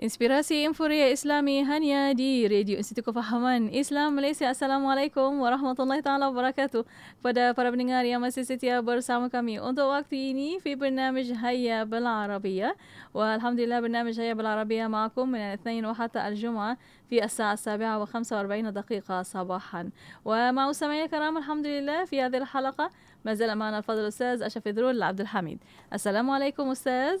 Inspirasi Inforia Islami hanya di Radio Institut Kefahaman Islam Malaysia. Assalamualaikum warahmatullahi taala wabarakatuh. Kepada para pendengar yang masih setia bersama kami untuk waktu ini في برنامج هيا بالعربية والحمد لله برنامج هيا بالعربية معكم من الاثنين وحتى الجمعة في الساعة السابعة وخمسة وأربعين دقيقة صباحا ومع مستمعي الكرام الحمد لله في هذه الحلقة ما زال معنا الفضل الأستاذ أشرف درول عبد الحميد السلام عليكم أستاذ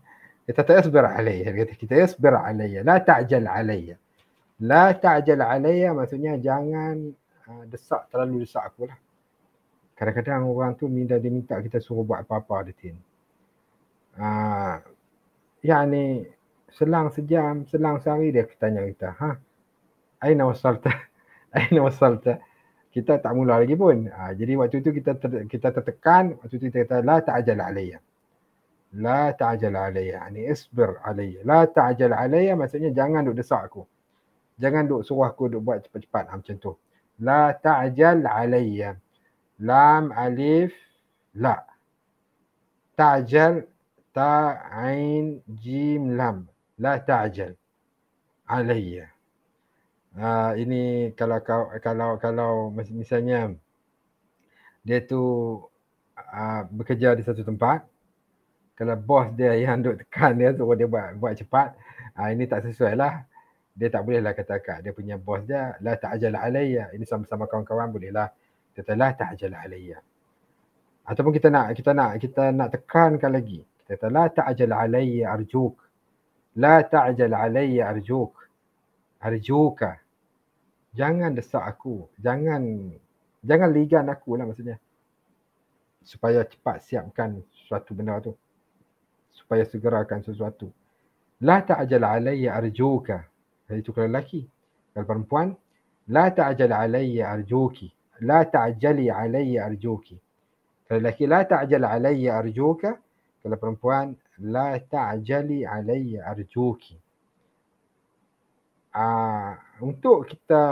tak isbir alayya. Kita kita isbir alayya. La ta'jal alayya. La ta'jal alayya maksudnya jangan uh, desak terlalu desak aku lah. Kadang-kadang orang tu minta dia minta kita suruh buat apa-apa di sini. Ah, yani selang sejam, selang sehari dia tanya kita, ha? Aina wasalta? Aina wasalta? Kita tak mula lagi pun. Ha, jadi waktu itu kita ter, kita tertekan, waktu itu kita kata la ta'jal alayya. La ta'jal alayya. Yani isbir alayya. La ta'jal alayya maksudnya jangan duk desak aku. Jangan duk suruh aku duk buat cepat-cepat ha, macam tu. La ta'jal alayya. Lam alif la. Ta'jal ta ain jim lam la ta'jal alayya uh, ini kalau kalau kalau misalnya dia tu uh, bekerja di satu tempat kalau bos dia yang duk tekan dia suruh dia buat buat cepat uh, ini tak sesuai lah. Dia tak boleh lah katakan dia punya bos dia la ta'jal alayya. Ini sama-sama kawan-kawan boleh lah. Kata la ta'jal alayya. Ataupun kita nak kita nak kita nak tekankan lagi. Kata la ta'jal alayya arjuk. La ta'jal alayya arjuk. Arjuka. Jangan desak aku. Jangan jangan ligan aku lah maksudnya. Supaya cepat siapkan sesuatu benda tu supaya segerakan sesuatu. La ta'jal alayya arjuka. Itu kalau lelaki. Kalau perempuan. La ta'jal alayya arjuki. La ta'jali alayya arjuki. Kalau lelaki la ta'jal alayya arjuka. Kalau perempuan la ta'jali alayya arjuki. Uh, untuk kita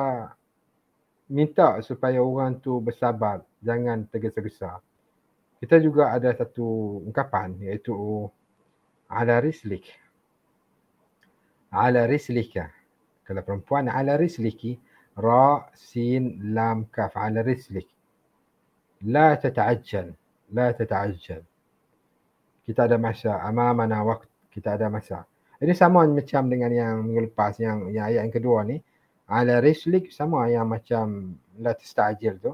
minta supaya orang tu bersabar jangan tergesa-gesa. Kita juga ada satu ungkapan iaitu ala rislik ala rislika kalau perempuan ala risliki ra sin lam kaf ala rislik la tata'ajjal la tata'ajjal kita ada masa amamana waktu kita ada masa ini sama macam dengan yang minggu lepas yang yang ayat yang kedua ni ala rislik sama yang macam la tastajil tu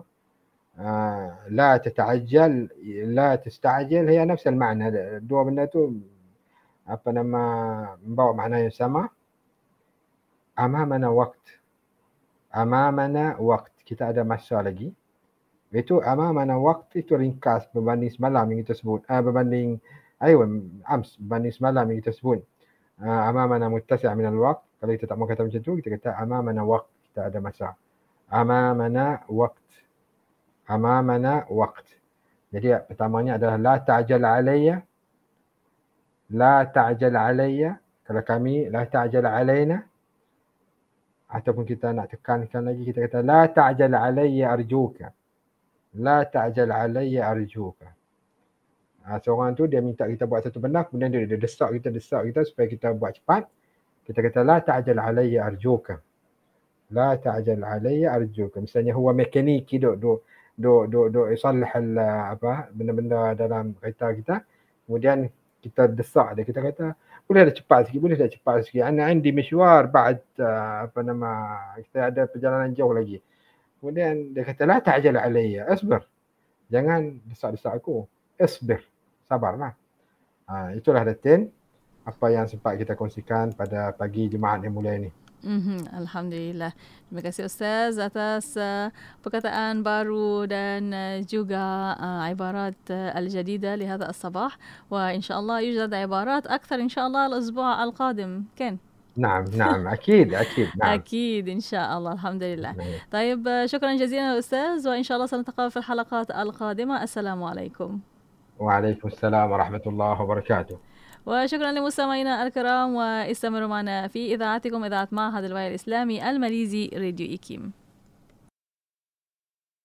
uh, la tata'ajjal la tastajil هي نفس المعنى dua benda tu apa nama membawa makna yang sama? Amamana waqt. Amamana waqt. Kita ada masa lagi. Itu amamana waqt itu ringkas berbanding semalam yang kita sebut. Eh, berbanding ayo ams berbanding semalam yang kita sebut. Uh, amamana muttasi' min al waktu. kalau kita tak mau kata macam tu kita kata amamana waqt. Kita ada masa. Amamana waqt. Amamana waqt. Jadi pertamanya adalah la ta'jal alayya la ta'jal alayya kalau kami la ta'jal alayna ataupun kita nak tekankan lagi kita kata la ta'jal alayya arjuka la ta'jal alayya arjuka Ha, seorang tu dia minta kita buat satu benda kemudian dia, dia desak kita desak kita supaya kita buat cepat. Kita kata la ta'jal alayya arjuka. La ta'jal alayya arjuka. Misalnya huwa mekaniki duk duk duk duk duk yusallah apa benda-benda dalam kereta kita. Kemudian kita desak dia kita kata boleh ada cepat sikit boleh ada cepat sikit. Ana indi mishwar ba'd uh, apa nama kita ada perjalanan jauh lagi. Kemudian dia kata la ta'jal alayya asbir. Jangan desak-desak aku. Asbir sabarlah. Ha, itulah Datin apa yang sempat kita kongsikan pada pagi Jumaat yang mulia ini. Alhamdulillah. Terima kasih Ustaz atas uh, perkataan baru dan uh, juga uh, ibarat uh, الجديدة لهذا الصباح وإن شاء الله يوجد عبارات أكثر إن شاء الله الأسبوع القادم kan? نعم نعم أكيد أكيد نعم أكيد ان شاء الله الحمد لله نعم. طيب شكرا جزيلا أستاذ وان شاء الله سنتقابل في الحلقات القادمه السلام عليكم وعليكم السلام ورحمه الله وبركاته وشكرا لمستمعينا الكرام واستمروا معنا في إذاعتكم إذاعة معهد الوعي الإسلامي الماليزي راديو إيكيم.